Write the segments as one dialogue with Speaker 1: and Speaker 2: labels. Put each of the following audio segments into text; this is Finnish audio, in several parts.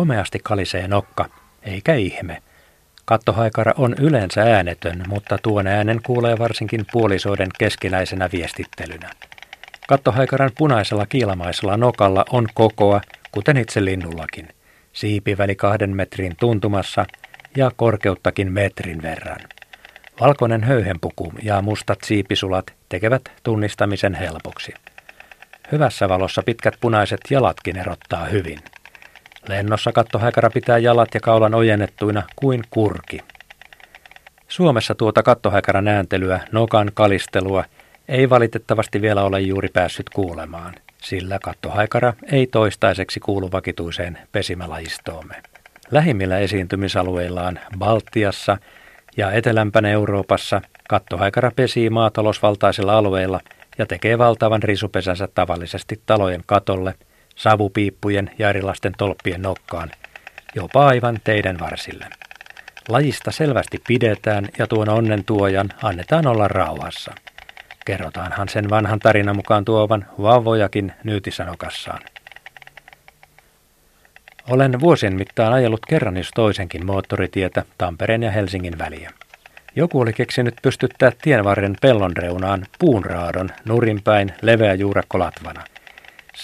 Speaker 1: Komeasti kalisee nokka, eikä ihme. Kattohaikara on yleensä äänetön, mutta tuon äänen kuulee varsinkin puolisoiden keskinäisenä viestittelynä. Kattohaikaran punaisella kiilamaisella nokalla on kokoa, kuten itse linnullakin. Siipi väli kahden metrin tuntumassa ja korkeuttakin metrin verran. Valkoinen höyhenpuku ja mustat siipisulat tekevät tunnistamisen helpoksi. Hyvässä valossa pitkät punaiset jalatkin erottaa hyvin. Lennossa kattohaikara pitää jalat ja kaulan ojennettuina kuin kurki. Suomessa tuota kattohaikaran ääntelyä, nokan kalistelua, ei valitettavasti vielä ole juuri päässyt kuulemaan, sillä kattohaikara ei toistaiseksi kuulu vakituiseen pesimälajistoomme. Lähimmillä esiintymisalueillaan Baltiassa ja etelämpänä Euroopassa kattohaikara pesii maatalousvaltaisilla alueilla ja tekee valtavan risupesänsä tavallisesti talojen katolle, savupiippujen ja erilaisten tolppien nokkaan, jopa aivan teidän varsille. Lajista selvästi pidetään ja tuon onnen tuojan annetaan olla rauhassa. Kerrotaanhan sen vanhan tarinan mukaan tuovan vauvojakin nyytisanokassaan. Olen vuosien mittaan ajellut kerran jos toisenkin moottoritietä Tampereen ja Helsingin väliä. Joku oli keksinyt pystyttää tienvarren pellon reunaan puunraadon nurinpäin leveä juurakko latvana.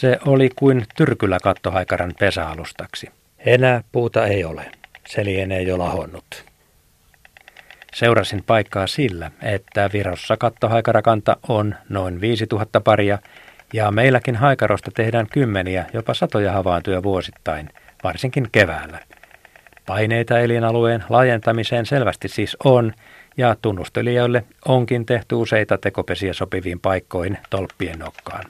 Speaker 1: Se oli kuin tyrkylä kattohaikaran pesäalustaksi. Enää puuta ei ole. Se lienee jo lahonnut. Seurasin paikkaa sillä, että Virossa kattohaikarakanta on noin 5000 paria ja meilläkin haikarosta tehdään kymmeniä, jopa satoja havaintoja vuosittain, varsinkin keväällä. Paineita elinalueen laajentamiseen selvästi siis on, ja tunnustelijoille onkin tehty useita tekopesiä sopiviin paikkoihin tolppien nokkaan.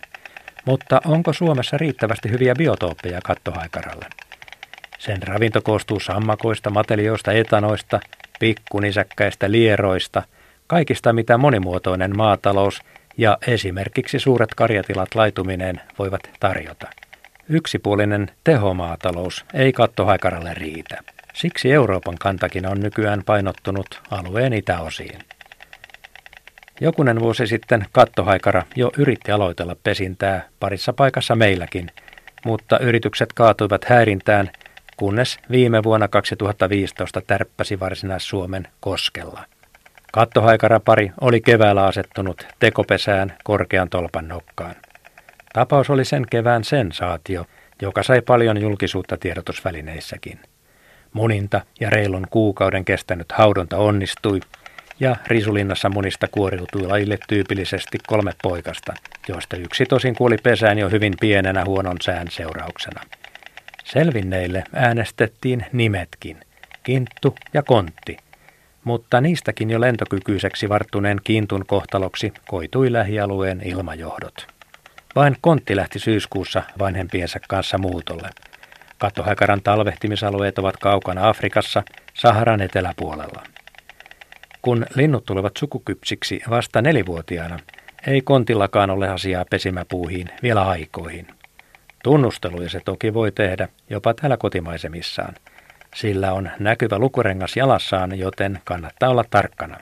Speaker 1: Mutta onko Suomessa riittävästi hyviä biotooppeja kattohaikaralle? Sen ravinto koostuu sammakoista, matelioista, etanoista, pikkunisäkkäistä, lieroista, kaikista mitä monimuotoinen maatalous ja esimerkiksi suuret karjatilat laituminen voivat tarjota. Yksipuolinen tehomaatalous ei kattohaikaralle riitä. Siksi Euroopan kantakin on nykyään painottunut alueen itäosiin. Jokunen vuosi sitten kattohaikara jo yritti aloitella pesintää parissa paikassa meilläkin, mutta yritykset kaatuivat häirintään, kunnes viime vuonna 2015 tärppäsi Varsinais-Suomen koskella. Kattohaikarapari oli keväällä asettunut tekopesään korkean tolpan nokkaan. Tapaus oli sen kevään sensaatio, joka sai paljon julkisuutta tiedotusvälineissäkin. Muninta ja reilun kuukauden kestänyt haudonta onnistui, ja Risulinnassa munista kuoriutui lajille tyypillisesti kolme poikasta, joista yksi tosin kuoli pesään jo hyvin pienenä huonon sään seurauksena. Selvinneille äänestettiin nimetkin, Kinttu ja Kontti, mutta niistäkin jo lentokykyiseksi varttuneen Kintun kohtaloksi koitui lähialueen ilmajohdot. Vain Kontti lähti syyskuussa vanhempiensa kanssa muutolle – Kattohaikaran talvehtimisalueet ovat kaukana Afrikassa, Saharan eteläpuolella. Kun linnut tulevat sukukypsiksi vasta nelivuotiaana, ei kontillakaan ole asiaa pesimäpuuhiin vielä aikoihin. Tunnusteluja se toki voi tehdä jopa täällä kotimaisemissaan. Sillä on näkyvä lukurengas jalassaan, joten kannattaa olla tarkkana.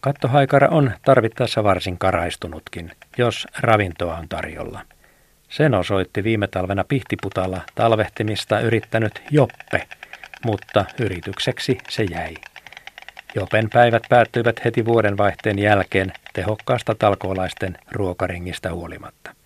Speaker 1: Kattohaikara on tarvittaessa varsin karaistunutkin, jos ravintoa on tarjolla. Sen osoitti viime talvena Pihtiputalla talvehtimista yrittänyt Joppe, mutta yritykseksi se jäi. Jopen päivät päättyivät heti vuodenvaihteen jälkeen tehokkaasta talkoolaisten ruokaringistä huolimatta.